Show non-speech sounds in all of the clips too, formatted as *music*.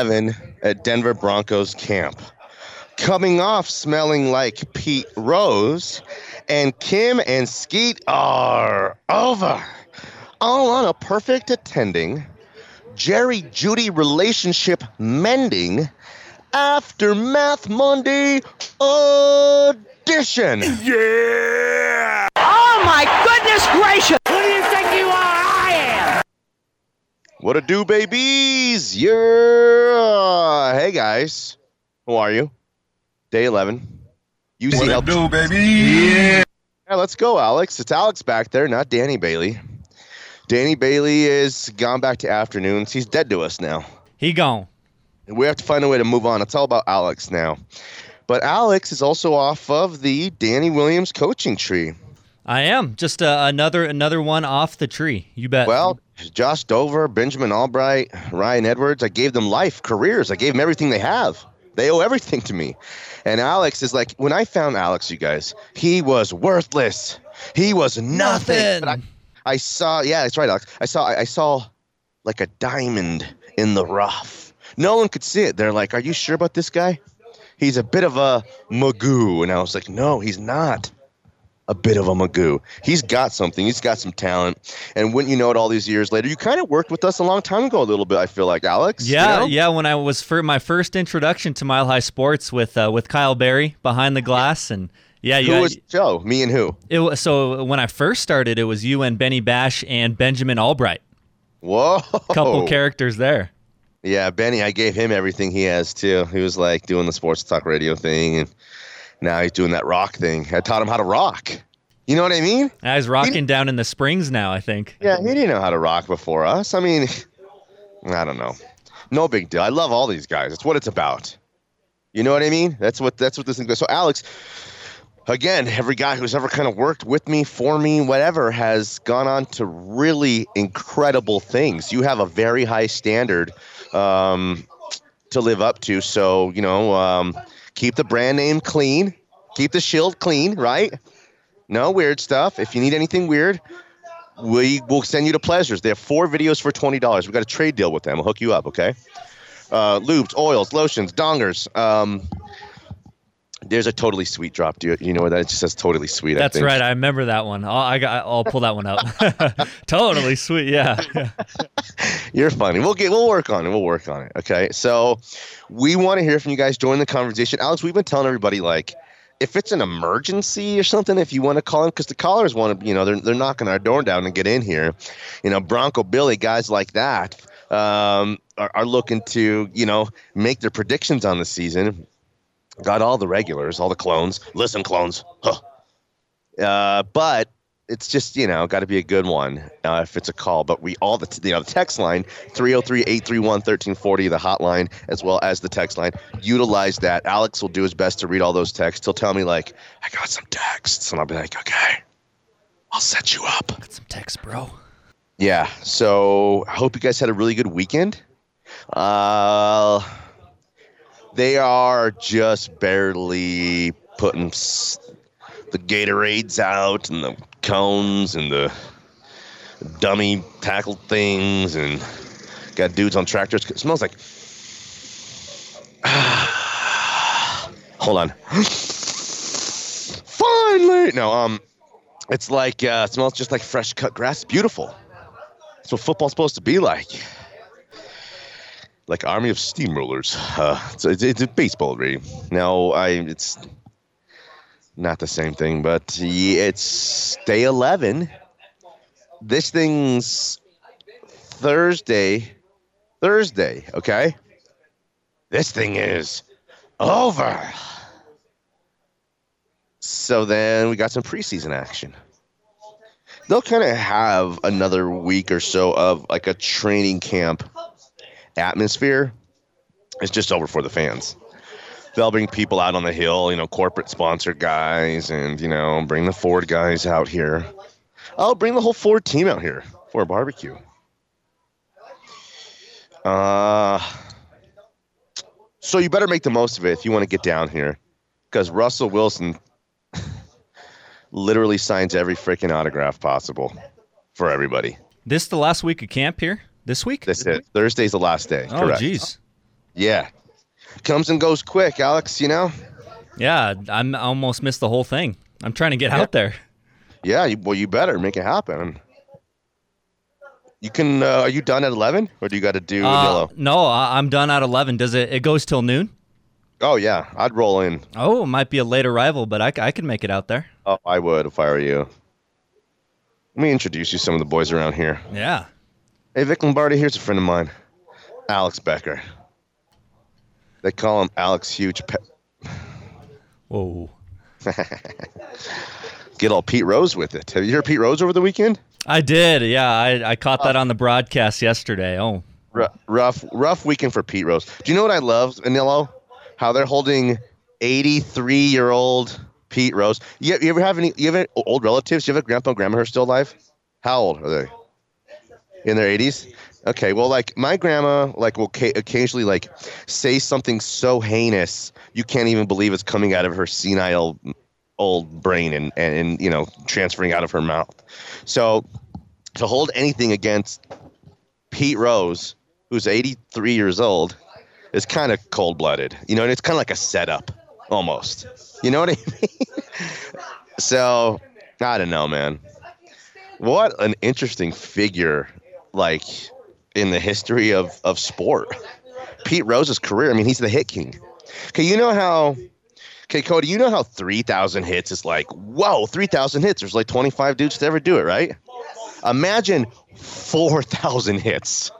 11 at Denver Broncos camp. Coming off smelling like Pete Rose, and Kim and Skeet are over. All on a perfect attending, Jerry Jeudy relationship mending Aftermath Monday edition. Yeah! Oh my goodness gracious! Who do you think you are? I am! What a do, babies? Yeah. Hey, guys. How are you? Day 11. UC What it helped- do, baby? Yeah. Yeah, let's go, Alex. It's Alex back there, not Danny Bailey. Danny Bailey is gone back to afternoons. He's dead to us now. He gone. And we have to find a way to move on. It's all about Alex now. But Alex is also off of the Danny Williams coaching tree. I am just uh, another another one off the tree. You bet. Well, Josh Dover, Benjamin Albright, Ryan Edwards, I gave them life, careers. I gave them everything they have. They owe everything to me. And Alex is like, when I found Alex, you guys, he was worthless. He was nothing. Nothing. But I, I saw, yeah, that's right, Alex. I saw, I, I saw like a diamond in the rough. No one could see it. They're like, are you sure about this guy? He's a bit of a magoo. And I was like, no, he's not a bit of a magoo. He's got something. He's got some talent. And wouldn't you know it, all these years later, you kind of worked with us a long time ago, a little bit. I feel like Alex. you yeah, know? yeah. When I was for my first introduction to Mile High Sports with uh, with Kyle Berry behind the glass, and yeah, you Who was Joe? Me and who? it was so when I first started, it was you and Benny Bash and Benjamin Albright. Whoa. Couple characters there. Yeah, Benny. I gave him everything he has too. He was like doing the sports talk radio thing, and now he's doing that rock thing. I taught him how to rock. You know what I mean? I was rocking down in the springs now. I think. Yeah, he didn't know how to rock before us. I mean, I don't know. No big deal. I love all these guys. That's what it's about. You know what I mean? That's what that's what this thing goes. So Alex, again, every guy who's ever kind of worked with me, for me, whatever, has gone on to really incredible things. You have a very high standard um, to live up to. So you know, um, keep the brand name clean, keep the shield clean, right? No weird stuff. If you need anything weird, we will send you to Pleasures. They have four videos for twenty dollars. We got a trade deal with them. We'll hook you up, okay? Uh, lubes, oils, lotions, dongers. Um, there's a totally sweet drop. Do you, you know what that? It just says totally sweet. I That's think. right. I remember that one. I'll, I got. I'll pull that one up. *laughs* totally sweet. Yeah. *laughs* You're funny. We'll get. We'll work on it. We'll work on it. Okay. So we want to hear from you guys. Join the conversation. Alex, we've been telling everybody like. If it's an emergency or something, if you want to call them, because the callers want to, you know, they're, they're knocking our door down and get in here. You know, Bronco Billy, guys like that, um, are, are looking to, you know, make their predictions on the season. Got all the regulars, all the clones. Listen, clones. Huh. Uh, but it's just you know got to be a good one uh, if it's a call. But we all the t- you know the text line 303-831-1340, the hotline as well as the text line. Utilize that. Alex will do his best to read all those texts. He'll tell me like I got some texts, and I'll be like, okay, I'll set you up. Got some texts bro. Yeah. So I hope you guys had a really good weekend. Uh, they are just barely putting the Gatorades out and the cones and the dummy tackle things and got dudes on tractors. It smells like. *sighs* Hold on. *gasps* Finally, no. Um, it's like uh, it smells just like fresh cut grass. Beautiful. That's what football's supposed to be like. Like army of steamrollers. Uh, it's, it's, it's a baseball really. No, I. It's not the same thing, but it's day eleven. This thing's Thursday. Thursday, okay? This thing is over. So then we got some preseason action. they'll kind of have another week or so of like a training camp atmosphere. It's just over for the fans. They'll bring people out on the hill, you know, corporate sponsor guys, and you know, bring the Ford guys out here. I'll bring the whole Ford team out here for a barbecue. Uh, so you better make the most of it if you want to get down here, because Russell Wilson *laughs* literally signs every freaking autograph possible for everybody. This the last week of camp here? This week? That's it. Thursday's the last day. oh, correct. jeez. Yeah. Comes and goes quick, Alex, you know? Yeah, I'm I almost missed the whole thing. I'm trying to get out there. Yeah, you, well, you better make it happen. You can, uh, are you done at 11 or do you got to do Uh, yellow? no, I, I'm done at 11. Does it? It goes till noon. Oh, yeah. I'd roll in. Oh, it might be a late arrival, but I, I can make it out there. Oh, I would if I were you. Let me introduce you to some of the boys around here. Yeah. Hey, Vic Lombardi, here's a friend of mine, Alex Becker. They call him Alex Huge. Pe- Whoa. *laughs* Get all Pete Rose with it. Have you heard Pete Rose over the weekend? I did. Yeah, I, I caught that on the broadcast yesterday. Oh, R- rough, rough weekend for Pete Rose. Do you know what I love, Anillo? How they're holding 83 year old Pete Rose. You, you ever have any? You have any old relatives? You have a grandpa, grandma who are still alive? How old are they? In their 80s. Okay, well, like my grandma, like will ca- occasionally like say something so heinous you can't even believe it's coming out of her senile old brain and, and, and you know transferring out of her mouth. So to hold anything against Pete Rose, who's 83 years old, is kind of cold blooded. You know, and it's kind of like a setup almost. You know what I *laughs* mean? so I don't know, man. What an interesting figure, like in the history of, of sport. Pete Rose's career, I mean, he's the hit king. Okay, you know how Okay, Cody, you know how 3,000 hits is like, whoa, 3,000 hits. There's like 25 dudes to ever do it, right? Imagine 4,000 hits.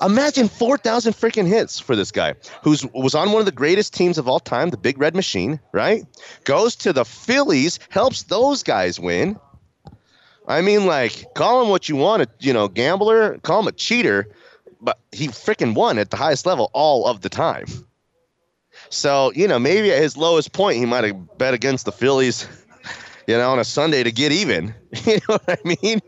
Imagine 4,000 freaking hits for this guy who's was on one of the greatest teams of all time, the Big Red Machine, right? Goes to the Phillies, helps those guys win. I mean, like, call him what you want, you know, gambler, call him a cheater, but he freaking won at the highest level all of the time. So, you know, maybe at his lowest point, he might have bet against the Phillies, *laughs* you know, on a Sunday to get even. *laughs* You know what I mean?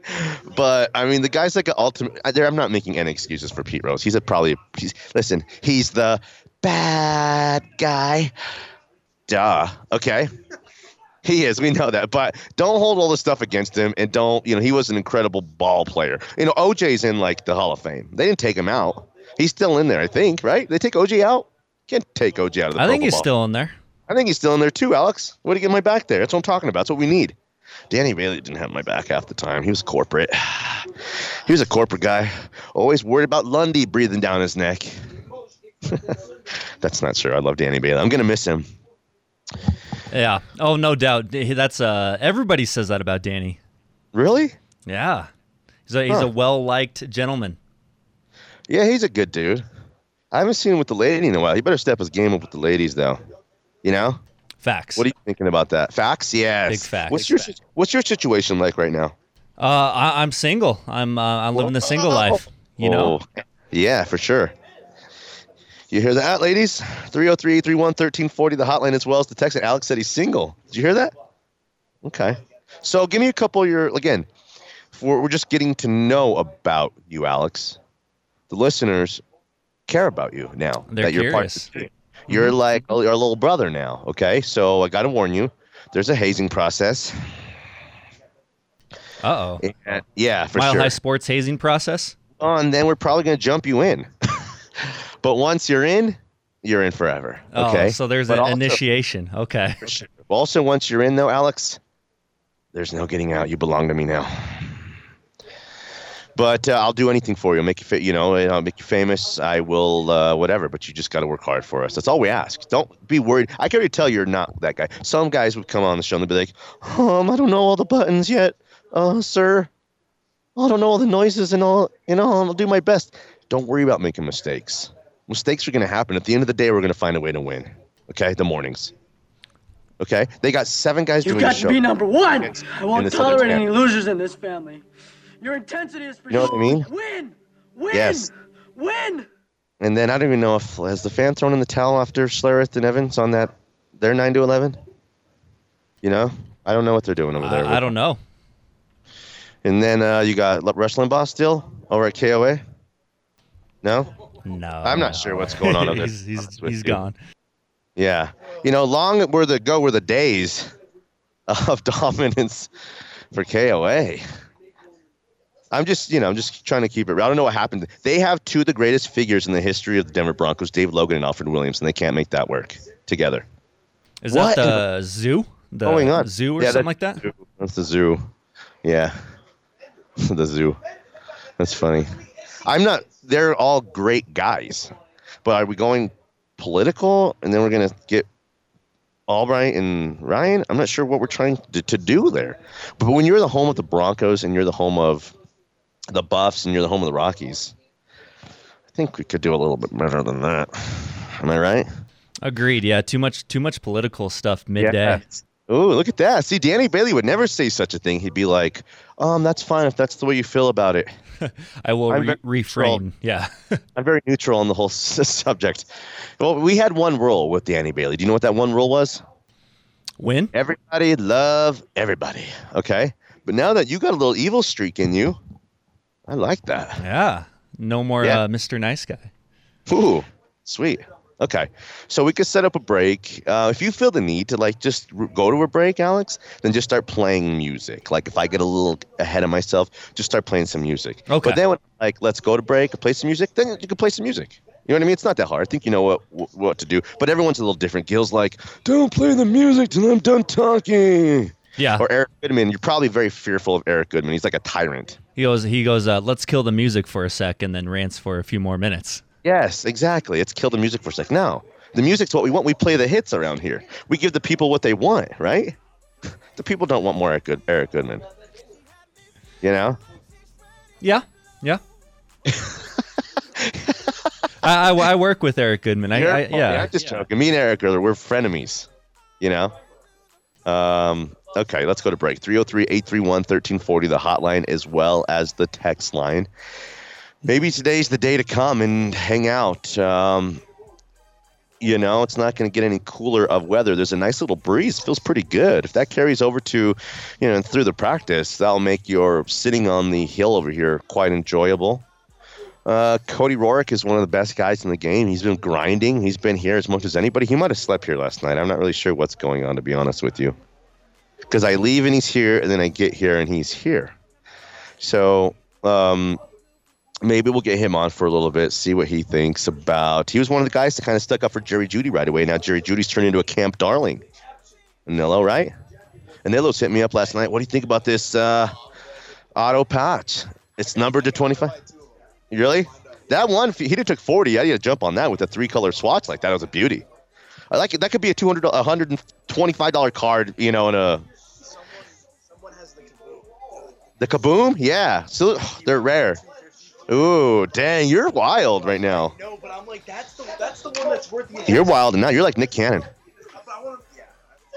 But I mean, the guy's like an ultimate. There- I'm not making any excuses for Pete Rose. He's a probably. He's, listen, he's the bad guy. Duh. Okay. He is. We know that. But don't hold all this stuff against him, and don't. You know, he was an incredible ball player. You know, OJ's in like the Hall of Fame. They didn't take him out. He's still in there, I think. Right? They take OJ out. Can't take OJ out of the. I think he's ball. still in there. I think he's still in there too, Alex. Way to get my back there. That's what I'm talking about. That's what we need. Danny Bailey didn't have my back half the time. He was corporate. *sighs* He was a corporate guy. Always worried about Lundy breathing down his neck. *laughs* That's not true. I love Danny Bailey. I'm gonna miss him. Yeah. Oh, no doubt. That's uh. Everybody says that about Danny. Really? Yeah. He's a he's Huh. a well liked gentleman. Yeah, he's a good dude. I haven't seen him with the lady in a while. He better step his game up with the ladies, though. You know? Facts. What are you thinking about that? Facts? Yes. Big facts. What's Big your sit- What's your situation like right now? Uh, I, I'm single. I'm uh, I'm living the single life. You know. Oh, yeah, for sure. You hear that, ladies? 303 331 1340, the hotline as well as the text. And Alex said he's single. Did you hear that? Okay. So give me a couple of your, again, we're, we're just getting to know about you, Alex. The listeners care about you now. They're that you're part curious. the. You're like our little brother now, okay? So I got to warn you, there's a hazing process. Uh oh. Yeah, for Mile sure. High Sports hazing process. Oh, and then we're probably going to jump you in. *laughs* but once you're in, you're in forever. Okay. Oh, so there's But an also- initiation. Okay. Also, once you're in, though, Alex, there's no getting out. You belong to me now. But uh, I'll do anything for you. I'll make you, fa- you know, I'll make you famous. I will, uh, whatever. But you just got to work hard for us. That's all we ask. Don't be worried. I can already tell you're not that guy. Some guys would come on the show and they'd be like, "Um, I don't know all the buttons yet, uh, sir. I don't know all the noises and all. You know, I'll do my best. Don't worry about making mistakes. Mistakes are going to happen. At the end of the day, we're going to find a way to win. Okay, the mornings. Okay, they got seven guys You've doing got the to be number one. It's- I won't tolerate any losers in this family. Your intensity is for You know what I mean? Win, win, Yes. win. And then I don't even know if has the fan thrown in the towel after Schlereth and Evans on that their nine to eleven. You know, I don't know what they're doing over there. I, I don't know. And then uh, you got wrestling boss still over at KOA. No, No, I'm not sure what's going on over *laughs* there. he's he's, gone. Yeah, you know, long were the go were the days of *laughs* dominance for KOA. I'm just, you know, I'm just trying to keep it. real. I don't know what happened. They have two of the greatest figures in the history of the Denver Broncos, Dave Logan and Alfred Williams, and they can't make that work together. Is What that the zoo? The oh, going on? zoo or Yeah, something like that? zoo. That's the zoo. Yeah, *laughs* the zoo. That's funny. I'm not. They're all great guys, but are we going political and then we're gonna get Albright and Ryan? I'm not sure what we're trying to, to do there. But when you're the home of the Broncos and you're the home of the Buffs and you're the home of the Rockies, I think we could do a little bit better than that. Am I right? Agreed. Yeah, too much too much political stuff midday. Oh, look at that. See, Danny Bailey would never say such a thing. He'd be like, um, that's fine if that's the way you feel about it. *laughs* I will re- refrain. Yeah. *laughs* I'm very neutral on the whole *laughs* s- subject. Well, we had one rule with Danny Bailey. Do you know what that one rule was? Win? Everybody love everybody. Okay. But now that you got a little evil streak in you, I like that. Yeah. No more Yeah. uh, Mr. Nice Guy. Ooh, sweet. Okay, so we could set up a break. Uh, if you feel the need to like just r- go to a break, Alex, then just start playing music. Like if I get a little ahead of myself, just start playing some music. Okay. But then when like let's go to break, play some music, then you can play some music. You know what I mean? It's not that hard. I think you know what what, what to do. But everyone's a little different. Gil's like, don't play the music till I'm done talking. Yeah. Or Eric Goodman, you're probably very fearful of Eric Goodman. He's like a tyrant. He goes he goes, uh, let's kill the music for a sec and then rants for a few more minutes. Yes, exactly. It's kill the music for a sec. Now, the music's what we want. We play the hits around here. We give the people what they want, right? *laughs* The people don't want more Eric, Good- Eric Goodman. You know? Yeah. Yeah. I, I, I work with Eric Goodman. I, I, yeah. I'm just joking. Me and Eric are we're frenemies. You know? Um, okay, let's go to break. 303-831-1340, the hotline as well as the text line. Maybe today's the day to come and hang out. Um, you know, it's not going to get any cooler of weather. There's a nice little breeze. Feels pretty good. If that carries over to, you know, through the practice, that'll make your sitting on the hill over here quite enjoyable. Uh, Cody Roark is one of the best guys in the game. He's been grinding. He's been here as much as anybody. He might have slept here last night. I'm not really sure what's going on, to be honest with you. Because I leave and he's here, and then I get here and he's here. So um, maybe we'll get him on for a little bit, see what he thinks about. He was one of the guys that kind of stuck up for Jerry Jeudy right away. Now Jerry Jeudy's turned into a camp darling. Anillo, right? Anillo's hit me up last night. What do you think about this uh, auto patch? It's numbered to 25. Really? That one, he took 40. I need to jump on that with a three color swatch like that. It was a beauty. I like it. That could be a 200 a $125 card, you know, in a. The kaboom? Yeah. So they're rare. Ooh, dang, you're wild right now. No, but I'm like, that's the that's the one that's worth the. You're wild now. You're like Nick Cannon.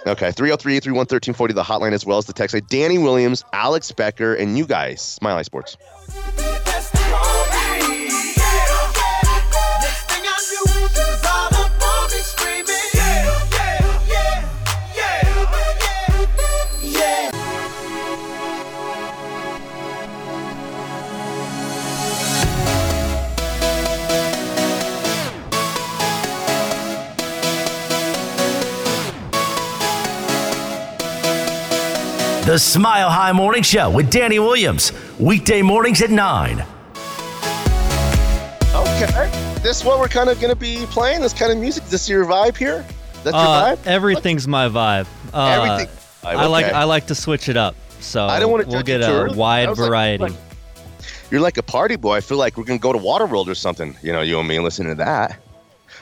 Okay, 303 831 1340, the hotline as well as the text line. Danny Williams, Alex Becker, and you guys, Mile High Sports. Smile High Morning Show with Danny Williams. Weekday mornings at 9. Okay. This is what we're kind of going to be playing? This kind of music? Is this your vibe here? That's your Uh, vibe? everything's my vibe. Uh, Everything. I like I like to switch it up. So I don't wanna we'll get a early. Wide variety. like- You're like a party boy. I feel like we're going to go to Waterworld or something, you know, you and me, and listen to that.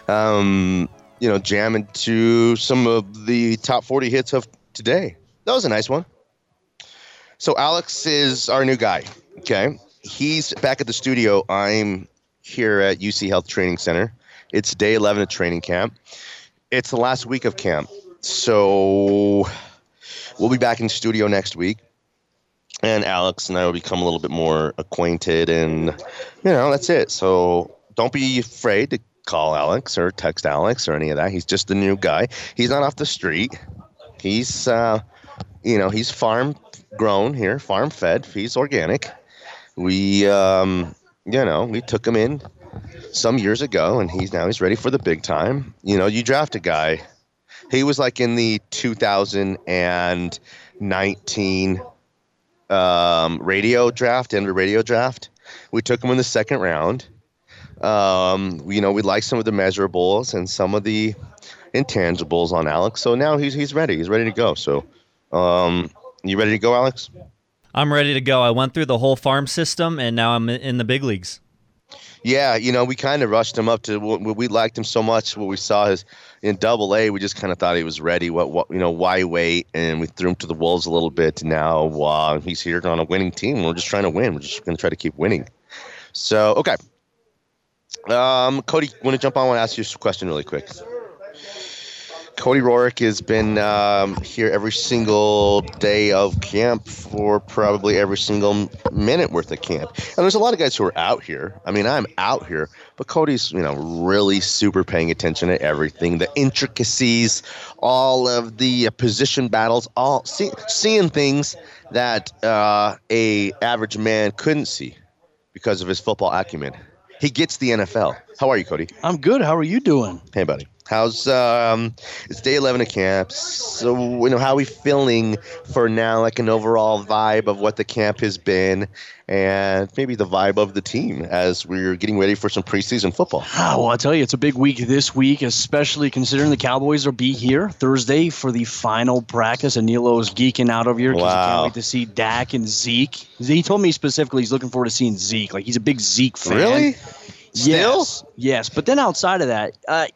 Um, you know, jamming to some of the top 40 hits of today. That was a nice one. So Alex is our new guy. Okay. He's back at the studio. I'm here at UC Health Training Center. It's day 11 of training camp. It's the last week of camp. so we'll be back in studio next week, and Alex and I will become a little bit more acquainted, and you know that's it. So don't be afraid to call Alex or text Alex or any of that. He's just a new guy. He's not off the street. He's uh, you know he's farm grown here, farm fed. He's organic. We um, you know we took him in some years ago, and he's now he's ready for the big time. You know, you draft a guy. He was like in the 2019 um, radio draft, Denver radio draft. We took him in the second round. Um, you know, we like some of the measurables and some of the intangibles on Alex. So now he's he's ready. He's ready to go. So, um, you ready to go, Alex? I'm ready to go. I went through the whole farm system, and now I'm in the big leagues. Yeah, you know, we kind of rushed him up to. We liked him so much. What we saw is in Double A, we just kind of thought he was ready. What, what, you know, why wait? And we threw him to the wolves a little bit. Now uh, he's here on a winning team. We're just trying to win. We're just going to try to keep winning. So okay, um, Cody, want to jump on? I want to ask you a question really quick. Cody Roark has been um, here every single day of camp for probably every single minute worth of camp. And there's a lot of guys who are out here. I mean, I'm out here, but Cody's, you know, really super paying attention to everything, the intricacies, all of the uh, position battles, all see, seeing things that uh, a average man couldn't see because of his football acumen. He gets the NFL. How are you, Cody? I'm good. How are you doing? Hey, buddy. How's um? It's day eleven of camp. So you know how are we feeling for now? Like an overall vibe of what the camp has been, and maybe the vibe of the team as we're getting ready for some preseason football. Ah, well, I tell you, it's a big week this week, especially considering the Cowboys will be here Thursday for the final practice. And Nilo's geeking out over here because he Wow. can't wait to see Dak and Zeke. He told me specifically he's looking forward to seeing Zeke. Like he's a big Zeke fan. Really? Still? Yes, yes. But then outside of that, uh,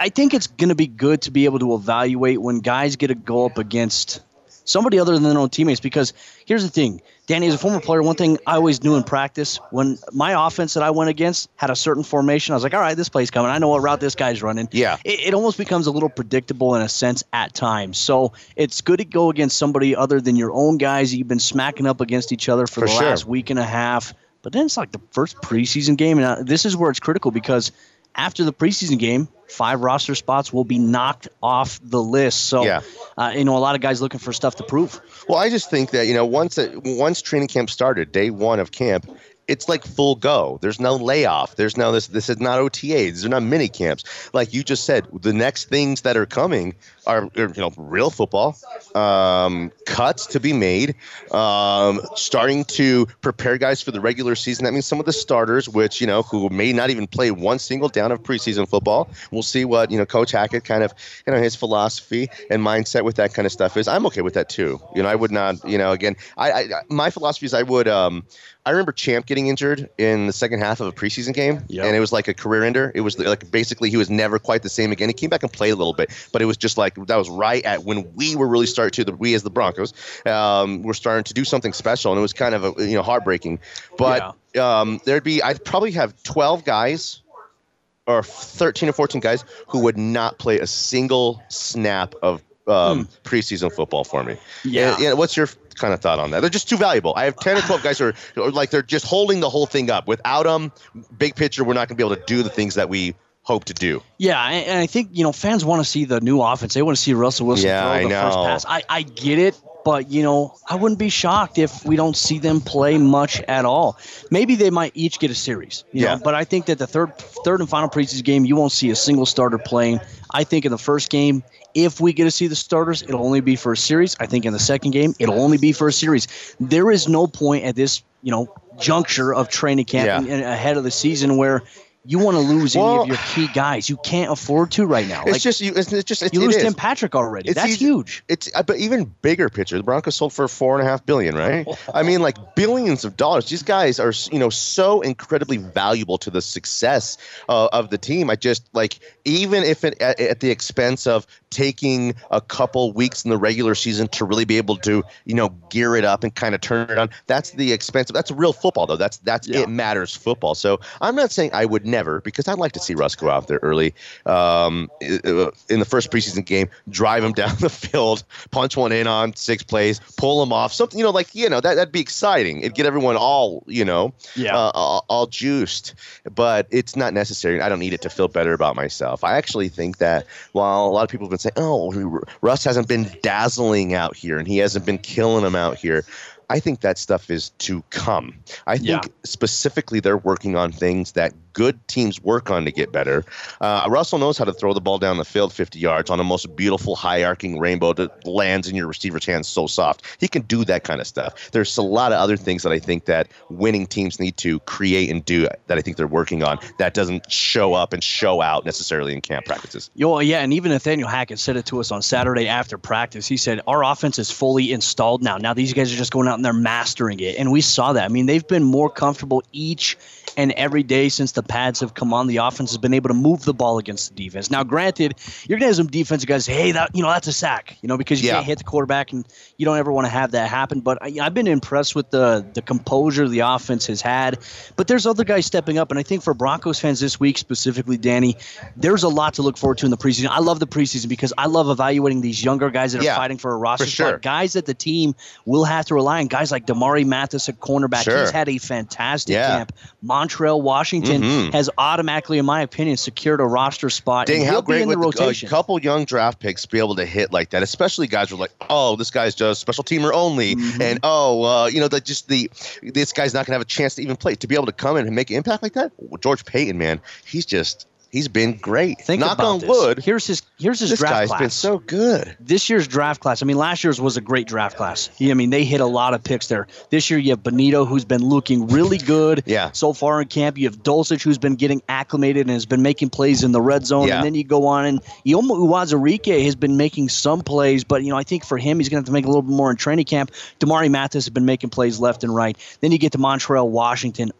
I think it's going to be good to be able to evaluate when guys get to go up against somebody other than their own teammates. Because here's the thing, Danny, as a former player, one thing I always knew in practice when my offense that I went against had a certain formation, I was like, all right, this play's coming. I know what route this guy's running. Yeah. It, it almost becomes a little predictable in a sense at times. So it's good to go against somebody other than your own guys that you've been smacking up against each other for, For the sure. last week and a half. But then it's like the first preseason game, and this is where it's critical because after the preseason game, five roster spots will be knocked off the list. So, Yeah. uh, you know, a lot of guys looking for stuff to prove. Well, I just think that you know once it, once training camp started, day one of camp, it's like full go. There's no layoff. There's no this. This is not OTA. These are not mini camps. Like you just said, the next things that are coming are you know real football, um, cuts to be made, um, starting to prepare guys for the regular season. That means some of the starters, which you know who may not even play one single down of preseason football. We'll see what you know Coach Hackett kind of you know his philosophy and mindset with that kind of stuff is. I'm okay with that too. You know, I would not. You know, again, I, I my philosophy is I would. Um, I remember Champ getting injured in the second half of a preseason game, Yep. and it was like a career ender. It was like basically he was never quite the same again. He came back and played a little bit, but it was just like that was right at when we were really starting to the we as the Broncos um, were starting to do something special, and it was kind of a, you know heartbreaking. But um, there'd be I'd probably have twelve guys or 13 or 14 guys who would not play a single snap of um, preseason football for me. Yeah. Yeah, What's your kind of thought on that? They're just too valuable. I have 10 or 12 guys who are, who are like they're just holding the whole thing up. Without them, big picture, we're not going to be able to do the things that we hope to do. Yeah, and I think you know fans want to see the new offense. They want to see Russell Wilson Yeah, throw the first pass. I, I get it, but you know I wouldn't be shocked if we don't see them play much at all. Maybe they might each get a series. You Yeah. know, but I think that the third third and final preseason game, you won't see a single starter playing. I think in the first game, if we get to see the starters, it'll only be for a series. I think in the second game, it'll only be for a series. There is no point at this you know juncture of training camp Yeah. and ahead of the season where. You want to lose any of your key guys. You can't afford to right now. It's Like, just you. It's, it's just it's, you lose. Tim Patrick already. It's That's huge. It's uh, but even bigger picture. The Broncos sold for four and a half billion, right? I mean, like *laughs* billions of dollars. These guys are you know so incredibly valuable to the success uh, of the team. I just like even if it at, at the expense of taking a couple weeks in the regular season to really be able to you know gear it up and kind of turn it on. That's the expense. That's real football though. That's that's Yeah. it matters football. So I'm not saying I would never, because I'd like to see Russ go out there early um, in the first preseason game, drive him *laughs* down the field, punch one in on six plays, pull him off, something, you know, like, you know, that, that'd be exciting. It'd get everyone all, you know, Yeah. uh, all, all juiced, but it's not necessary. I don't need it to feel better about myself. I actually think that while a lot of people have been saying, oh, Russ hasn't been dazzling out here and he hasn't been killing them out here. I think that stuff is to come. I think Yeah. specifically they're working on things that good teams work on to get better. Uh, Russell knows how to throw the ball down the field 50 yards on a most beautiful high arcing rainbow that lands in your receiver's hands so soft. He can do that kind of stuff. There's a lot of other things that I think that winning teams need to create and do that I think they're working on that doesn't show up and show out necessarily in camp practices. Yo, yeah, and even Nathaniel Hackett said it to us on Saturday after practice. He said our offense is fully installed now. Now these guys are just going out and they're mastering it, and we saw that. I mean, they've been more comfortable each and every day since the pads have come on. The offense has been able to move the ball against the defense. Now, granted, you're gonna have some defensive guys say, "Hey, that you know that's a sack," you know, because you Yeah. can't hit the quarterback, and you don't ever want to have that happen. But I, I've been impressed with the the composure the offense has had. But there's other guys stepping up, and I think for Broncos fans this week specifically, Danny, there's a lot to look forward to in the preseason. I love the preseason because I love evaluating these younger guys that are Yeah, fighting for a roster for sure. spot, guys that the team will have to rely on. Guys like Damari Mathis at cornerback, Sure. he's had a fantastic Yeah. camp. Montrell Washington Mhm. has automatically, in my opinion, secured a roster spot. Dang, and how great in the would rotation. a couple young draft picks be able to hit like that? Especially guys who are like, oh, this guy's just special teamer only, Mm-hmm. and oh, uh, you know, that just the this guy's not gonna have a chance to even play. To be able to come in and make an impact like that, George Paton, man, he's just he's been great. Think Knock about on this. wood, Here's his here's his draft class. this draft guy's class. been so good. this year's draft class, I mean, last year's was a great draft class. Yeah, I mean, they hit a lot of picks there. This year, you have Bonitto, who's been looking really good *laughs* Yeah. so far in camp. You have Dulcich, who's been getting acclimated and has been making plays in the red zone. Yeah. And then you go on, and Eyioma Uwazurike has been making some plays, but, you know, I think for him, he's going to have to make a little bit more in training camp. Damari Mathis has been making plays left and right. Then you get to Montrell, Washington.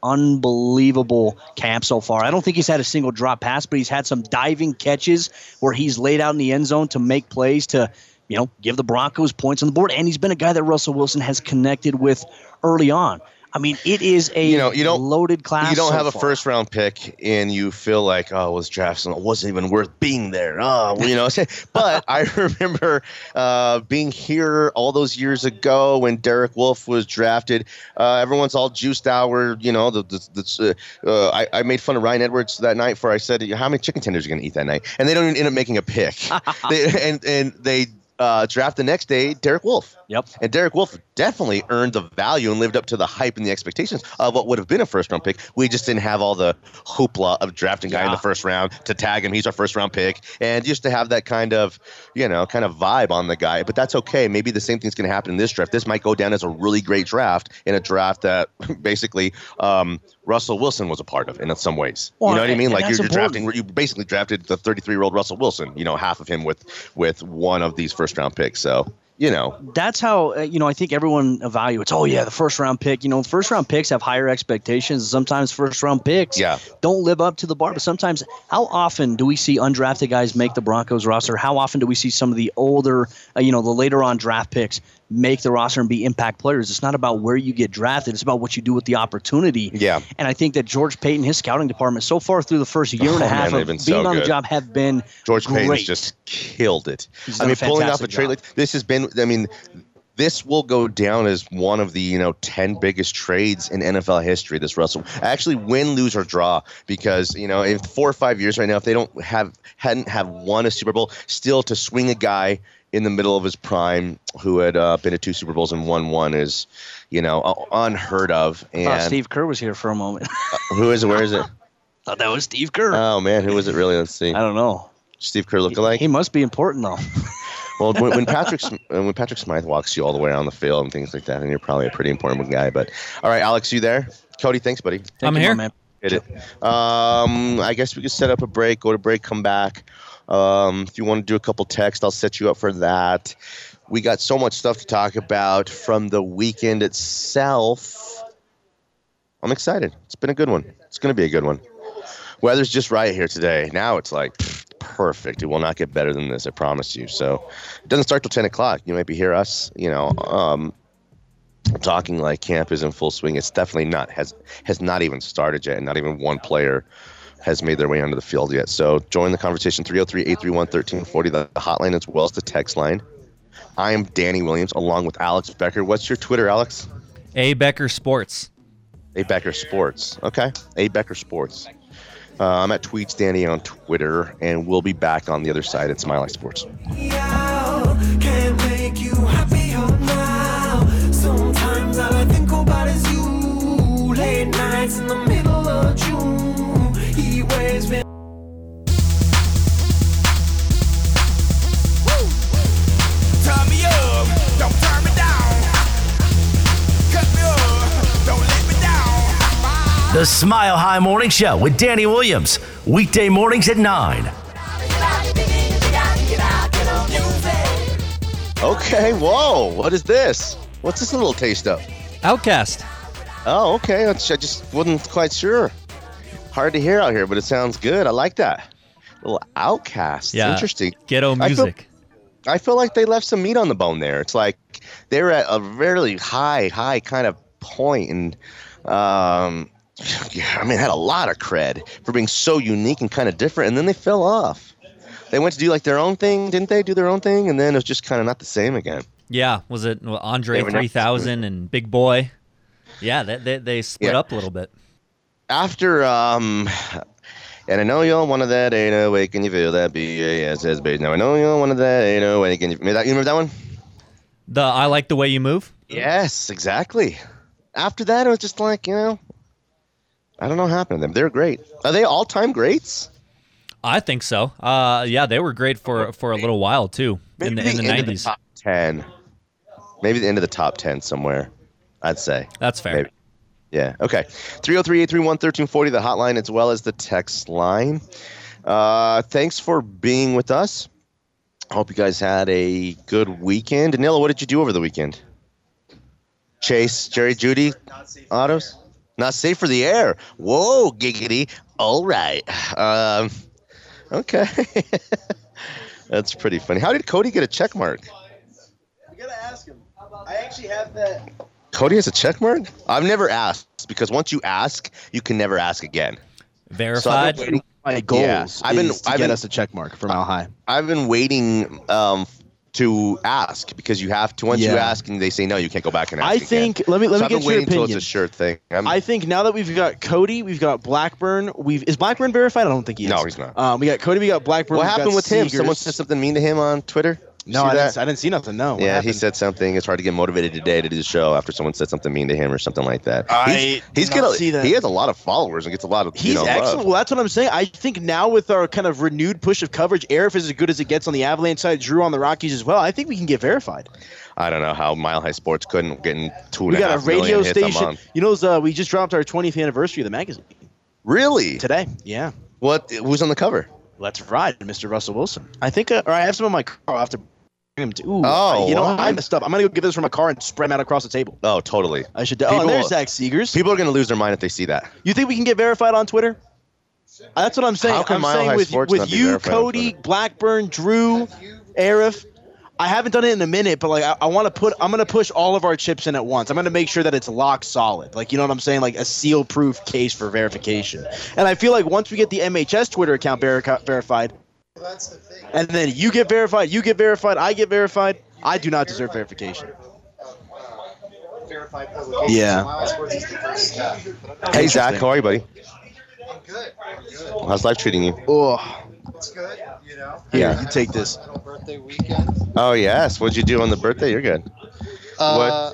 Unbelievable camp so far. I don't think he's had a single drop pass, but he's had some diving catches where he's laid out in the end zone to make plays to you know, give the Broncos points on the board. And he's been a guy that Russell Wilson has connected with early on. I mean, it is a You know, you don't- loaded class. you don't so have a first round pick and you feel like oh was drafted, it wasn't even worth being there. Oh well, you know *laughs* but I *laughs* remember uh, being here all those years ago when Derek Wolfe was drafted. Uh, everyone's all juiced out. Where you know the, the, the uh, I, I made fun of Ryan Edwards that night for I said how many chicken tenders are you gonna eat that night? And they don't even end up making a pick. *laughs* They, and and they uh, draft the next day Derek Wolfe. Yep. and Derek Wolfe definitely earned the value and lived up to the hype and the expectations of what would have been a first round pick. We just didn't have all the hoopla of drafting guy in the first round to tag him. He's our first round pick. And just to have that kind of, you know, kind of vibe on the guy. But that's okay. Maybe the same thing's going to happen in this draft. This might go down as a really great draft in a draft that *laughs* basically um, Russell Wilson was a part of in some ways. Well, you know what I mean? Like you're, you're drafting, you basically drafted the 33 year old Russell Wilson, you know, half of him with, with one of these first round picks. So, you know, That's how uh, you know. I think everyone evaluates. Oh yeah, the first round pick. You know, first round picks have higher expectations. Sometimes first round picks Yeah. don't live up to the bar. But sometimes, how often do we see undrafted guys make the Broncos roster? How often do we see some of the older, uh, you know, the later on draft picks make the roster and be impact players? It's not about where you get drafted. It's about what you do with the opportunity. Yeah. And I think that George Paton, his scouting department, so far through the first year and a Oh, half man, of being so on the job, have been George great. Paton's just killed it. I mean, pulling off a trade like this has been. I mean, this will go down as one of the you know ten biggest trades in NFL history. This Russell actually win, lose or draw because you know in four or five years right now, if they don't have hadn't have won a Super Bowl, still to swing a guy in the middle of his prime who had uh, been to two Super Bowls and won one is you know uh, unheard of. I thought And Steve Kerr was here for a moment. *laughs* who is it? Where is it? *laughs* thought that was Steve Kerr. Oh man, who was it really? Let's see. I don't know. Steve Kerr lookalike. He must be important though. *laughs* Well, when, when Patrick uh, when Patrick Smyth walks you all the way around the field and things like that, and you're probably a pretty important guy. But all right, Alex, you there? Cody, thanks, buddy. Thank I'm you, here. man. Hit it. Um, I guess we could set up a break, go to break, come back. Um, if you want to do a couple texts, I'll set you up for that. We got so much stuff to talk about from the weekend itself. I'm excited. It's been a good one. It's going to be a good one. Weather's just right here today. Now it's like perfect. It will not get better than this. I promise you. So it doesn't start till 10 o'clock. You might be hear us, you know, um, talking like camp is in full swing. It's definitely not has has not even started yet, and not even one player has made their way onto the field yet. So join the conversation 303-831-1340, the hotline as well as the text line. I am Danny Williams along with Alex Becker. What's your Twitter, Alex? A Becker Sports. A Becker Sports. Okay. A Becker Sports. Uh, I'm at Tweets Danny on Twitter, and we'll be back on the other side at Mile High Sports. Smile High Morning Show with Danny Williams. Weekday mornings at 9. Okay. Whoa. What is this? What's this little taste of? OutKast. Oh, okay. I just wasn't quite sure. Hard to hear out here, but it sounds good. I like that. Little OutKast. Yeah. Interesting. Ghetto I feel- music. I feel like they left some meat on the bone there. It's like they were at a really high, high kind of point, and um, yeah, I mean, had a lot of cred for being so unique and kind of different, and then they fell off. They went to do like their own thing, didn't they? Do their own thing, and then it was just kind of not the same again. Yeah, was it well, Andre not- 3000 and Big Boi? Yeah, they, they, they split Yeah. up a little bit. After um, and I know you're one of that ain't no way can you feel that B A S S B. Now I know you're one of that ain't no way can you. Remember that, you remember that one? The I like the way you move. Yes, exactly. After that, it was just like you know, I don't know what happened to them. They're great. Are they all time greats? I think so. Uh, yeah, they were great for for a little while too in the in the nineties. ten. Maybe the end of the top ten somewhere. I'd say. That's fair. Maybe. Yeah. Okay. 303-831-1340, the hotline as well as the text line. Uh, thanks for being with us. I hope you guys had a good weekend. Danilo, what did you do over the weekend? Chase, Jerry, Jeudy, autos? Not safe for the air. Whoa, giggity. All right. Um, okay. *laughs* That's pretty funny. How did Cody get a check mark? You gotta ask him. I actually have that. Cody has a check mark? I've never asked because once you ask, you can never ask again. So I've Verified. been waiting- My goals Yeah, I've been- is to I've get been- us a check mark for Mile High. I've been waiting um, to ask because you have to. Once you ask and they say no, you can't go back and ask. I again. think. Let me let so me I've get your waiting until opinion. it's a sure thing. I'm, I think now that we've got Cody, we've got Blackburn. We've is Blackburn verified? I don't think he is. No, he's not. Um, we got Cody. We got Blackburn. what happened with him? Someone said something mean to him on Twitter. No, I didn't, I didn't see nothing. No. What yeah, he said something. It's hard to get motivated today to do the show after someone said something mean to him or something like that. I he's, he's gonna, see that. He has a lot of followers and gets a lot of. He's know, excellent. love. Well, that's what I'm saying. I think now with our kind of renewed push of coverage, Arif is as good as it gets on the Avalanche side. Drew on the Rockies as well. I think we can get verified. I don't know how Mile High Sports couldn't get in two We a got a million radio a station. You know, uh, we just dropped our 20th anniversary of the magazine Really? today. Yeah. What? Who's on the cover? Let's ride, Mr. Russell Wilson. I think, uh, or I have some in my car. I'll have to them to. Ooh, Oh, you know, what? I messed up. I'm gonna go get this from my car and spread them out across the table. Oh, totally. I should. do- oh, People- and there's Zach Segars. People are gonna lose their mind if they see that. You think we can get verified on Twitter? That's what I'm saying. How can I'm Mile saying High with, Sports with you, Cody, Blackburn, Drew, Arif. I haven't done it in a minute, but like I, I want to put, I'm gonna push all of our chips in at once. I'm gonna make sure that it's lock solid, like you know what I'm saying, like a seal-proof case for verification. And I feel like once we get the MHS Twitter account verica- verified, and then you get verified, you get verified, I get verified, I do not deserve verification. Verified publication. Yeah. Smile Sports is the first step. Hey Zach, how are you, buddy? I'm good. I'm good. How's life treating you? Oh, It's good. You know. Yeah. you take this. Birthday weekend. Oh yes. What'd you do on the birthday? You're good. Uh,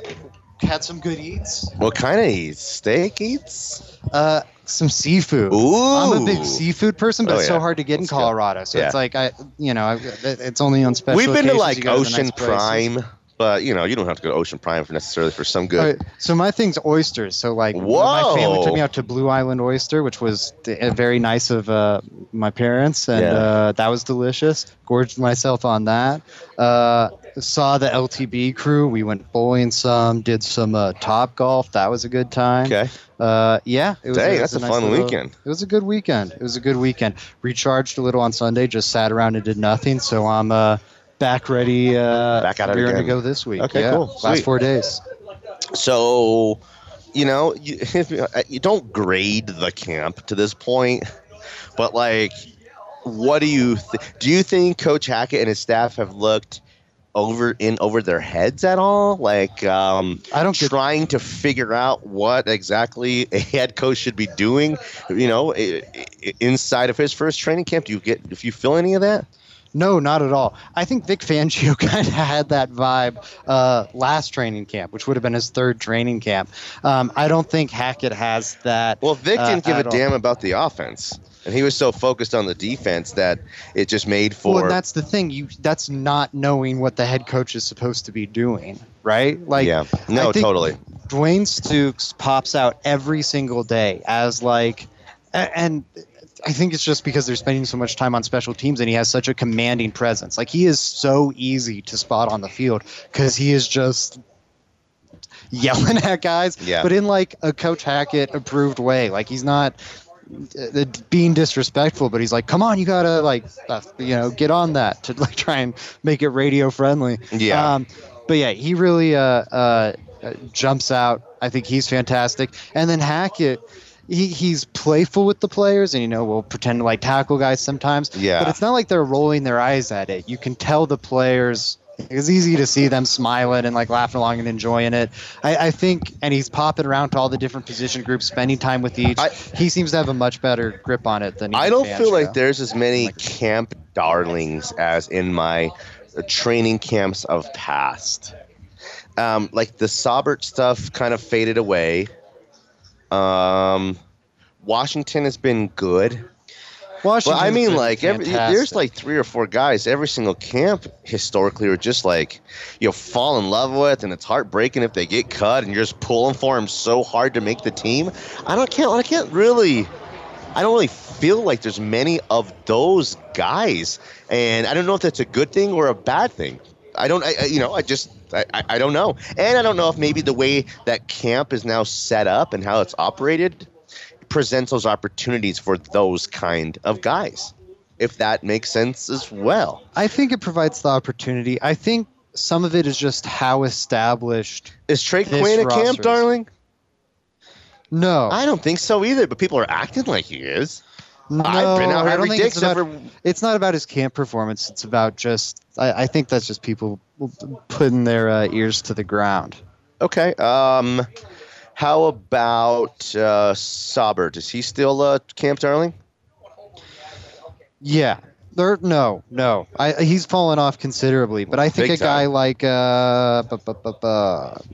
had some good eats. What kind of eats? Steak eats? Uh, some seafood. Ooh. I'm a big seafood person, but Oh, it's yeah. so hard to get in Let's go. Colorado. So Yeah. it's like I, you know, I, it's only on special. We've been to like you go to the Ocean nice places. But you know you don't have to go to Ocean Prime for necessarily for some good. Right, so my thing's oysters. So like my family took me out to Blue Island Oyster, which was very nice of uh, my parents, and Yeah. uh, that was delicious. Gorged myself on that. Uh, saw the LTB crew. We went bowling some, did some uh, top golf. That was a good time. Okay. Uh, yeah, it was. Dang, it that's was a nice fun little- weekend. It was a good weekend. It was a good weekend. Recharged a little on Sunday. Just sat around and did nothing. So I'm uh, back ready. Uh, Back rearing to go this week. Okay, yeah. cool. Last four days. So, you know, you, *laughs* you don't grade the camp to this point, But like, what do you th- do? You think Coach Hackett and his staff have looked over in over their heads at all? Like, um, I don't get- trying to figure out what exactly a head coach should be doing. You know, inside of his first training camp. Do you get if you feel any of that? No, not at all. I think Vic Fangio *laughs* kind of had that vibe uh, last training camp, which would have been his third training camp. Um, I don't think Hackett has that. Well, Vic uh, didn't give a all. damn about the offense, and he was so focused on the defense that it just made for. Well, that's the thing. You that's not knowing what the head coach is supposed to be doing, right? Like, yeah, no, totally. Dwayne Stukes pops out every single day as like, and I think it's just because they're spending so much time on special teams and he has such a commanding presence. Like he is so easy to spot on the field because he is just yelling *laughs* at guys, Yeah. but in like a Coach Hackett approved way. Like he's not uh, being disrespectful, but he's like, "Come on, you gotta like, uh, you know, get on that to like try and make it radio friendly." Yeah. Um, but yeah, he really uh, uh, uh, jumps out. I think he's fantastic. And then Hackett, he, he's playful with the players, and you know, will pretend to like tackle guys sometimes. Yeah. But it's not like they're rolling their eyes at it. You can tell the players. It's easy to see them smiling and like laughing along and enjoying it. I, I think, and he's popping around to all the different position groups, spending time with each. I- he seems to have a much better grip on it than I don't feel like there's as many camp darlings as in my uh, training camps of past. Um, like the Saubert stuff kind of faded away. Um, Washington has been good. Washington. Well, I mean, like every, there's like three or four guys every single camp historically are just like you know fall in love with, and it's heartbreaking if they get cut, and you're just pulling for them so hard to make the team. I don't can't I can't really. I don't really feel like there's many of those guys, and I don't know if that's a good thing or a bad thing. I don't, I, you know, I just, I, I don't know, and I don't know if maybe the way that camp is now set up and how it's operated presents those opportunities for those kind of guys, if that makes sense as well. I think it provides the opportunity. I think some of it is just how established. Is Trey Quinn a camp is- darling? No, I don't think so either, but people are acting like he is. No, I've been out I don't think it's about, for It's not about his camp performance. It's about just. I, I think that's just people putting their uh, ears to the ground. Okay. Um, how about uh, Saubert? Is he still uh, Camp Darling? Yeah. There, no, no. I, he's fallen off considerably, but I think Big a guy time. like uh, bu- bu-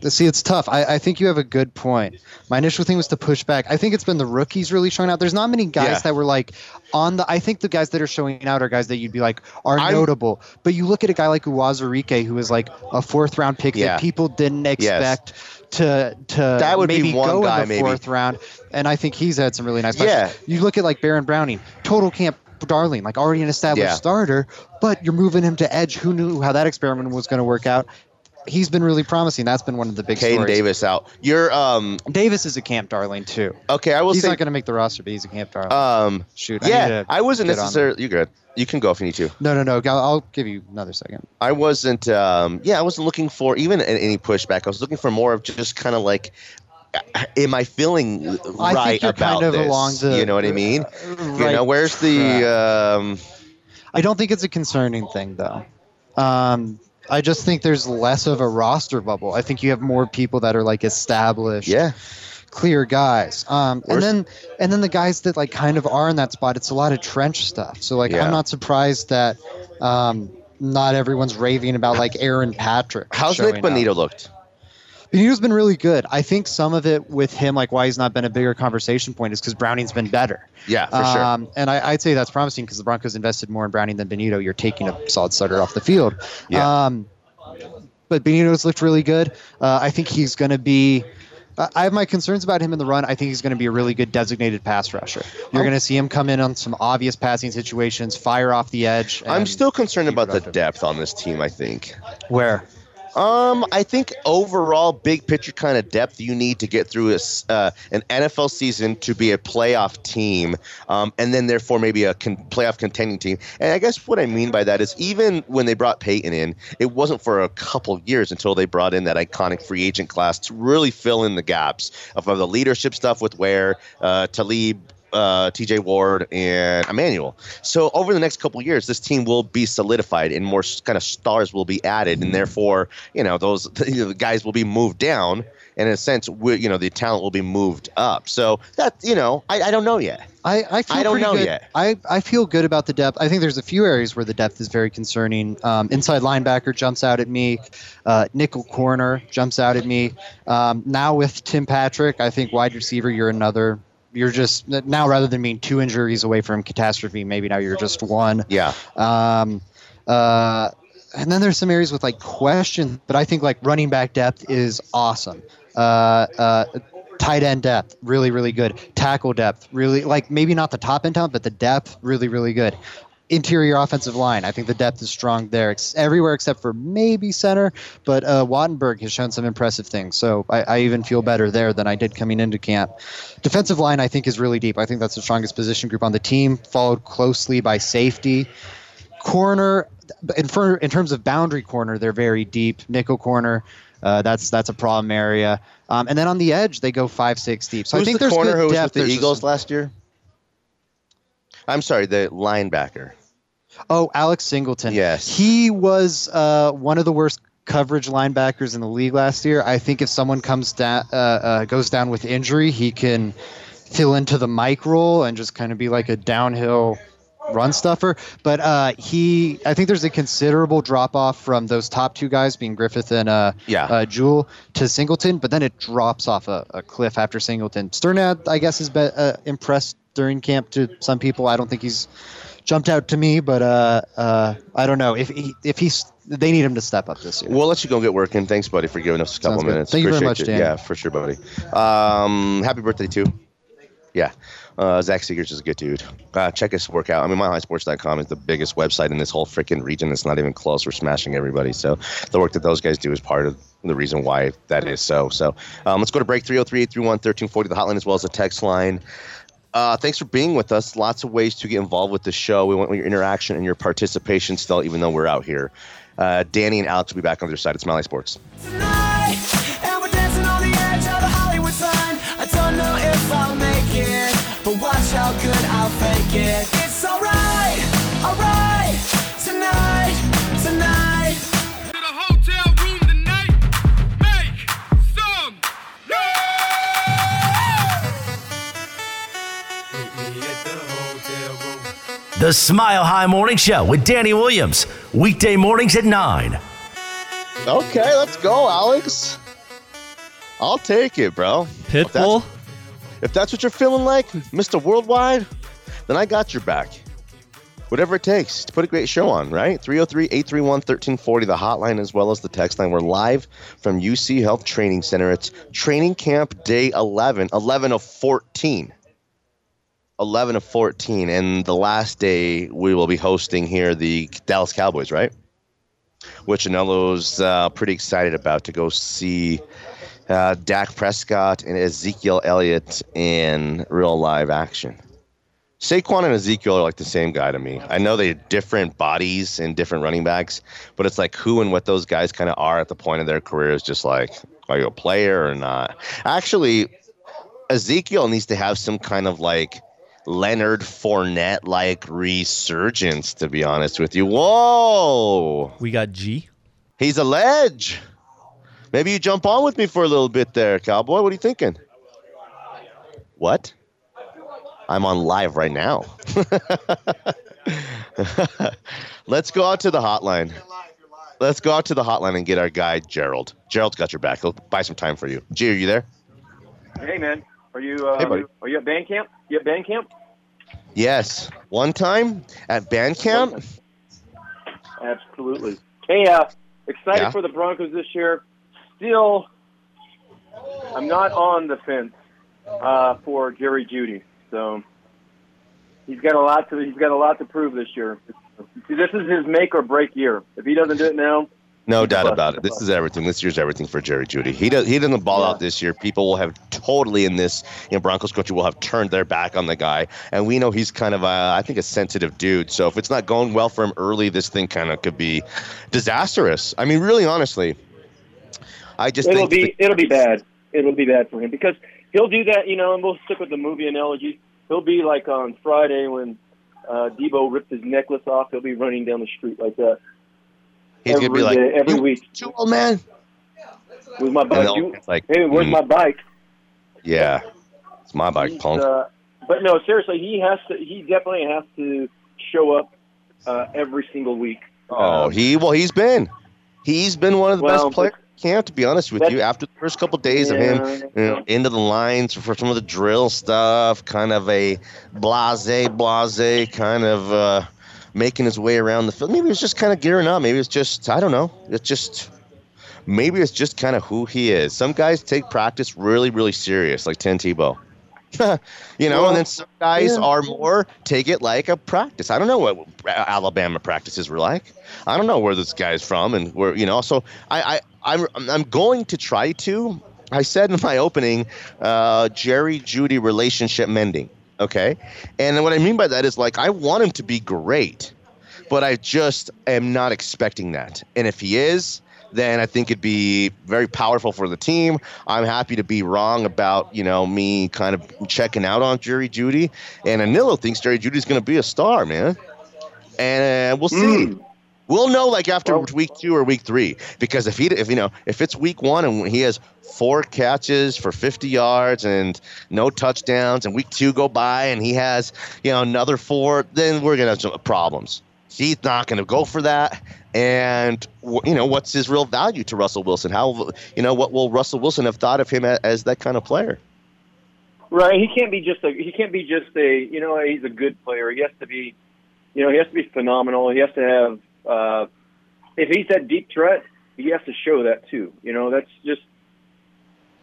bu- see, it's tough. I, I think you have a good point. My initial thing was to push back. I think it's been the rookies really showing out. There's not many guys Yeah. that were like on the. I think the guys that are showing out are guys that you'd be like are I'm- notable. But you look at a guy like Uwazurike, who was like a fourth round pick Yeah. that people didn't expect. To, to That would be maybe one go guy, in the maybe. fourth round, and I think he's had some really nice. Yeah. you look at like Baron Browning, total camp darling, like already an established Yeah. starter, but you're moving him to edge. Who knew how that experiment was going to work out? He's been really promising. That's been one of the big Caden stories. Davis out. You're um Davis is a camp darling too. okay. I will he's say not going to make the roster, but he's a camp darling. um Shoot, I yeah. to I wasn't necessarily. You good? You can go if you need to. no, no, no. I'll, I'll give you another second. I wasn't. Um, yeah, I wasn't looking for even any pushback. I was looking for more of just kind of like, am I feeling I right about kind of this? the you know what I mean? uh, you know, where's the? Um, I don't think it's a concerning thing though. Um, I just think there's less of a roster bubble. I think you have more people that are like established. yeah. clear guys. Um, and then and then the guys that like kind of are in that spot, it's a lot of trench stuff. So like Yeah. I'm not surprised that um, not everyone's raving about like Aaron Patrick. How's Nik Bonitto up. looked? Bonitto's been really good. I think some of it with him, like why he's not been a bigger conversation point, is because Browning's been better. Yeah, for sure. Um, and I, I'd say that's promising because the Broncos invested more in Browning than Bonitto. You're taking a solid starter off the field. Yeah. Um, but Bonitto's looked really good. Uh, I think he's going to be. I- have my concerns about him in the run. I think he's going to be a really good designated pass rusher. You're going to see him come in on some obvious passing situations, fire off the edge. I'm still concerned about the depth on this team. I think. where Um, I think overall, big picture kind of depth you need to get through a uh, an NFL season to be a playoff team, um, and then therefore maybe a con- playoff contending team. And I guess what I mean by that is even when they brought Peyton in, it wasn't for a couple years until they brought in that iconic free agent class to really fill in the gaps of the leadership stuff with Ware, uh, Talib, uh, T.J. Ward, and Emmanuel. So over the next couple years, this team will be solidified, and more kind of stars will be added, and therefore, you know, those you *laughs* know, the guys will be moved down, and in a sense, we, you know, the talent will be moved up. So that you know, I, I don't know yet. I, I, feel I don't know good. yet. I, I feel good about the depth. I think there's a few areas where the depth is very concerning. Um, inside linebacker jumps out at me. Uh, nickel corner jumps out at me. Um, now with Tim Patrick, I think wide receiver, you're another. You're just now rather than being two injuries away from catastrophe, maybe now you're just one. Yeah. Um, uh, and then there's some areas with like question, but I think like running back depth is awesome. Uh, uh, tight end depth, really, really good. Tackle depth, really like maybe not the top end talent, but the depth, really, really good. Interior offensive line, I think the depth is strong there, ex- everywhere except for maybe center. But uh, Wattenberg has shown some impressive things, so I, I even feel better there than I did coming into camp. Defensive line, I think, is really deep. I think that's the strongest position group on the team, followed closely by safety corner in, for, in terms of boundary corner they're very deep nickel corner uh, that's that's a problem area um, and then on the edge they go five six deep so Who's i think the there's corner good who was depth. with the There's Eagles some- last year? I'm sorry, the linebacker. Oh alex singleton Yes. he was uh, one of the worst coverage linebackers in the league last year i think if someone comes down uh, uh, goes down with injury he can fill into the mic role and just kind of be like a downhill run stuffer. But uh, he, I think there's a considerable drop off from those top two guys, being Griffith and uh, Yeah. uh, Jewell, to Singleton. But then it drops off a, a cliff after Singleton. Strnad, I guess, has been uh, impressed during camp to some people. I don't think he's jumped out to me, but uh, uh, I don't know if he, if he's. They need him to step up this year. We'll let you go get working. Thanks, buddy, for giving us a couple Sounds good. minutes. Thank you very Appreciate much. Dan. Yeah, for sure, buddy. Um, happy birthday too. Yeah. Uh, Zach Segars is a good dude. Uh, check his work out. I mean, MileHighSports.com is the biggest website in this whole freaking region. It's not even close. We're smashing everybody. So the work that those guys do is part of the reason why that is so. So um, let's go to break 303 831 1340, the hotline as well as the text line. Uh, thanks for being with us. Lots of ways to get involved with the show. We want your interaction and your participation still, even though we're out here. Uh, Danny and Alex will be back on the other side. It's Mile High Sports. Tonight, The Smile High Morning Show with Danny Williams. Weekday mornings at 9. Okay, let's go, Alex. I'll take it, bro. If that's, Pitbull. if that's what you're feeling like, Mr. Worldwide, then I got your back. Whatever it takes to put a great show on, right? 303 831 1340, the hotline as well as the text line. We're live from UC Health Training Center. It's training camp day 11, 11 of 14. 11 of 14. And the last day we will be hosting here the Dallas Cowboys, right? which Anelo's uh, pretty excited about to go see uh, Dak Prescott and Ezekiel Elliott in real live action. Saquon and Ezekiel are like the same guy to me. I know they're different bodies and different running backs, but it's like who and what those guys kind of are at the point of their career is just like, are you a player or not? Actually, Ezekiel needs to have some kind of like Leonard Fournette like resurgence, to be honest with you. Whoa! We got G. He's a ledge. Maybe you jump on with me for a little bit there, cowboy. What are you thinking? What? I'm on live right now. *laughs* Let's go out to the hotline. Let's go out to the hotline and get our guy Gerald. Gerald's got your back. He'll buy some time for you. G, are you there? Hey man, are you uh, Hey, buddy. are you at band camp? You at band camp? Yes. One time at band camp. Absolutely. Hey, uh, excited Yeah. for the Broncos this year. Still, I'm not on the fence uh, for Jerry Jeudy. So he's got a lot to he's got a lot to prove this year. See, this is his make or break year. If he doesn't do it now, No doubt about it. This is everything. This year's everything for Jerry Jeudy. He does. He doesn't ball out this year. People will have totally in this. You know, Broncos country will have turned their back on the guy, and we know he's kind of, a, I think, a sensitive dude. So if it's not going well for him early, this thing kind of could be disastrous. I mean, really, honestly, I just it'll think be it'll be bad. It'll be bad for him because he'll do that, you know. And we'll stick with the movie analogy. he'll be like on Friday when uh, Debo ripped his necklace off. He'll be running down the street like that. He's gonna be every like, day, every "You week. Too old man. With my bike, you, like, hey, where's mm, my bike? Yeah, it's my bike, He's, punk. Uh, but no, seriously, he has to. He definitely has to show up uh, every single week. Oh, he well, he's been, he's been one of the Well, best players. Camp, to be honest with you, after the first couple days of him, you know, into the lines for some of the drill stuff, kind of a blase, blase, kind of uh, making his way around the field. Maybe it's just kind of gearing up. Maybe it's just I don't know. It's just maybe it's just kind of who he is. Some guys take practice really, really serious, like Tim Tebow. *laughs* you know, Well, and then some guys yeah. are more take it like a practice. I don't know what Alabama practices were like. I don't know where this guy's from and where you know. So I, I I'm I'm going to try to. I said in my opening, uh, Jerry Jeudy relationship mending. Okay, and what I mean by that is like I want him to be great, but I just am not expecting that. And if he is, then I think it'd be very powerful for the team. I'm happy to be wrong about, you know, me kind of checking out on Jerry Jeudy. And Anilo thinks Jerry Jeudy's going to be a star, man. And uh, we'll see. Hmm. We'll know like after week two or week three because if he if you know if it's week one and he has four catches for 50 yards and no touchdowns and week two go by and he has you know another four then we're gonna have some problems. He's not gonna go for that. And you know what's his real value to Russell Wilson? How you know what will Russell Wilson have thought of him a- as that kind of player? Right. He can't be just a. He can't be just a. You know, he's a good player. He has to be. You know, he has to be phenomenal. He has to have. Uh, if he's that deep threat, he has to show that too. You know, that's just.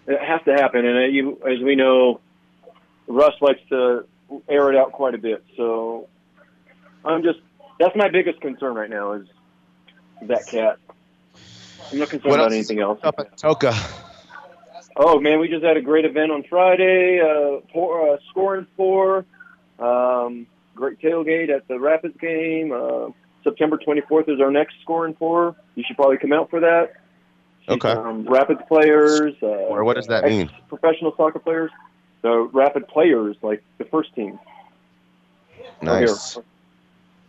It has to happen, and uh, you, as we know, Russ likes to air it out quite a bit. So, I'm just. That's my biggest concern right now is that cat. I'm not concerned What about anything else. Up at Toka. Oh man, we just had a great event on Friday. Uh, four, uh, scoring four. Um, great tailgate at the Rapids game. Uh, September 24th is our next scoring four. You should probably come out for that. Okay. Um, Rapids players. Uh, Or what does that mean? Professional soccer players. So Rapid players, like the first team. Nice.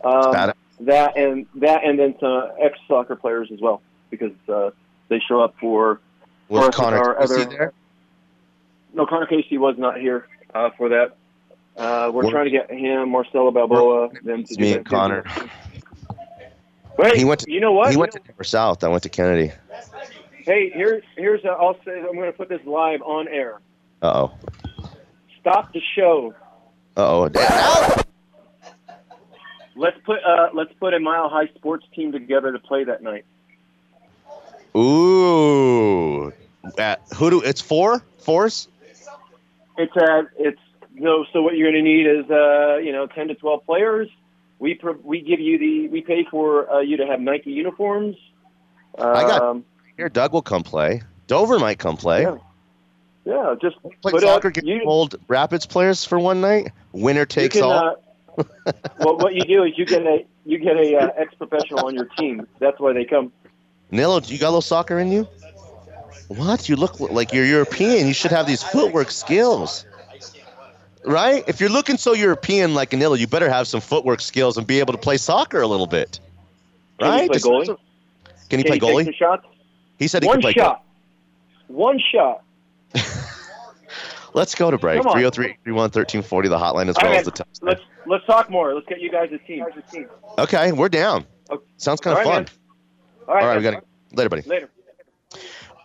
Um, that and that and then some ex soccer players as well because uh, they show up for. Was for Connor our Casey other- there? No, Conor Casey was not here uh, for that. Uh, we're We're- trying to get him, Marcelo Balboa, them to me and Connor. Wait, He went to- you know what? He went to Denver South. I went to Kennedy. hey, here's here's I'll say I'm going to put this live on air. Uh oh. Stop the show. Uh oh. Let's put uh, let's put a Mile High sports team together to play that night. Ooh. Uh, who do? It's four fours. It's uh, it's no. So what you're going to need is uh, you know, 10 to 12 players. We pro- we give you the we pay for uh, you to have Nike uniforms. Um, I got here. Doug will come play. Dover might come play. Yeah. Yeah, just Play put soccer. up. Get You, old Rapids players for one night. Winner takes can, all. uh, well, what you do is you get a you get a uh, ex professional on your team. That's why they come. Nilo, do you got a little soccer in you? What? You look like you're European. You should have these footwork skills. Right? If you're looking so European like Anila, you better have some footwork skills and be able to play soccer a little bit. right? Can Right? you play goalie? Can he Can play goalie? He said he One could play shot. One shot. *laughs* Let's go to break. Come 303 31 1340, the hotline as All well right, as the text. Let's let's talk more. Let's get you guys a team. Okay, we're down. Sounds kind of All fun. man. All right, All right, we got to later, buddy. Later.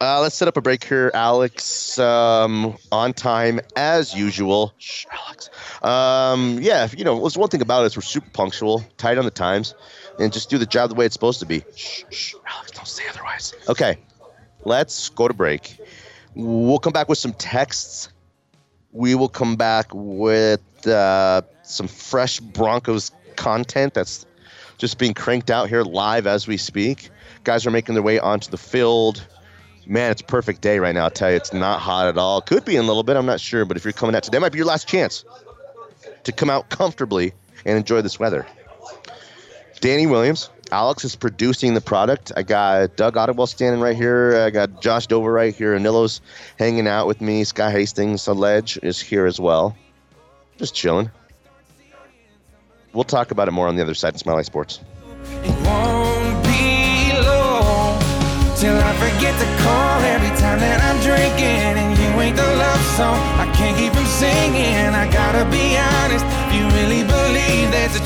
Uh, let's set up a break here, Alex. Um, on time as usual. Shh, Alex. Um, yeah, you know, what's one thing about us? We're super punctual, tight on the times, and just do the job the way it's supposed to be. Shh, shh, Alex, don't say otherwise. Okay, let's go to break. We'll come back with some texts. We will come back with uh, some fresh Broncos content that's just being cranked out here live as we speak. Guys are making their way onto the field. Man, it's a perfect day right now. I'll tell you, it's not hot at all. Could be in a little bit. I'm not sure. But if you're coming out today, might be your last chance to come out comfortably and enjoy this weather. Danny Williams, Alex is producing the product. I got Doug Ottewill standing right here. I got Josh Dover right here. Anilo's hanging out with me. Sky Hastings, Ledge, is here as well. Just chilling. We'll talk about it more on the other side of Mile High Sports. Till I forget to call every time that I'm drinking. And you ain't the love song. I can't keep from singing. I gotta be honest. You really believe there's a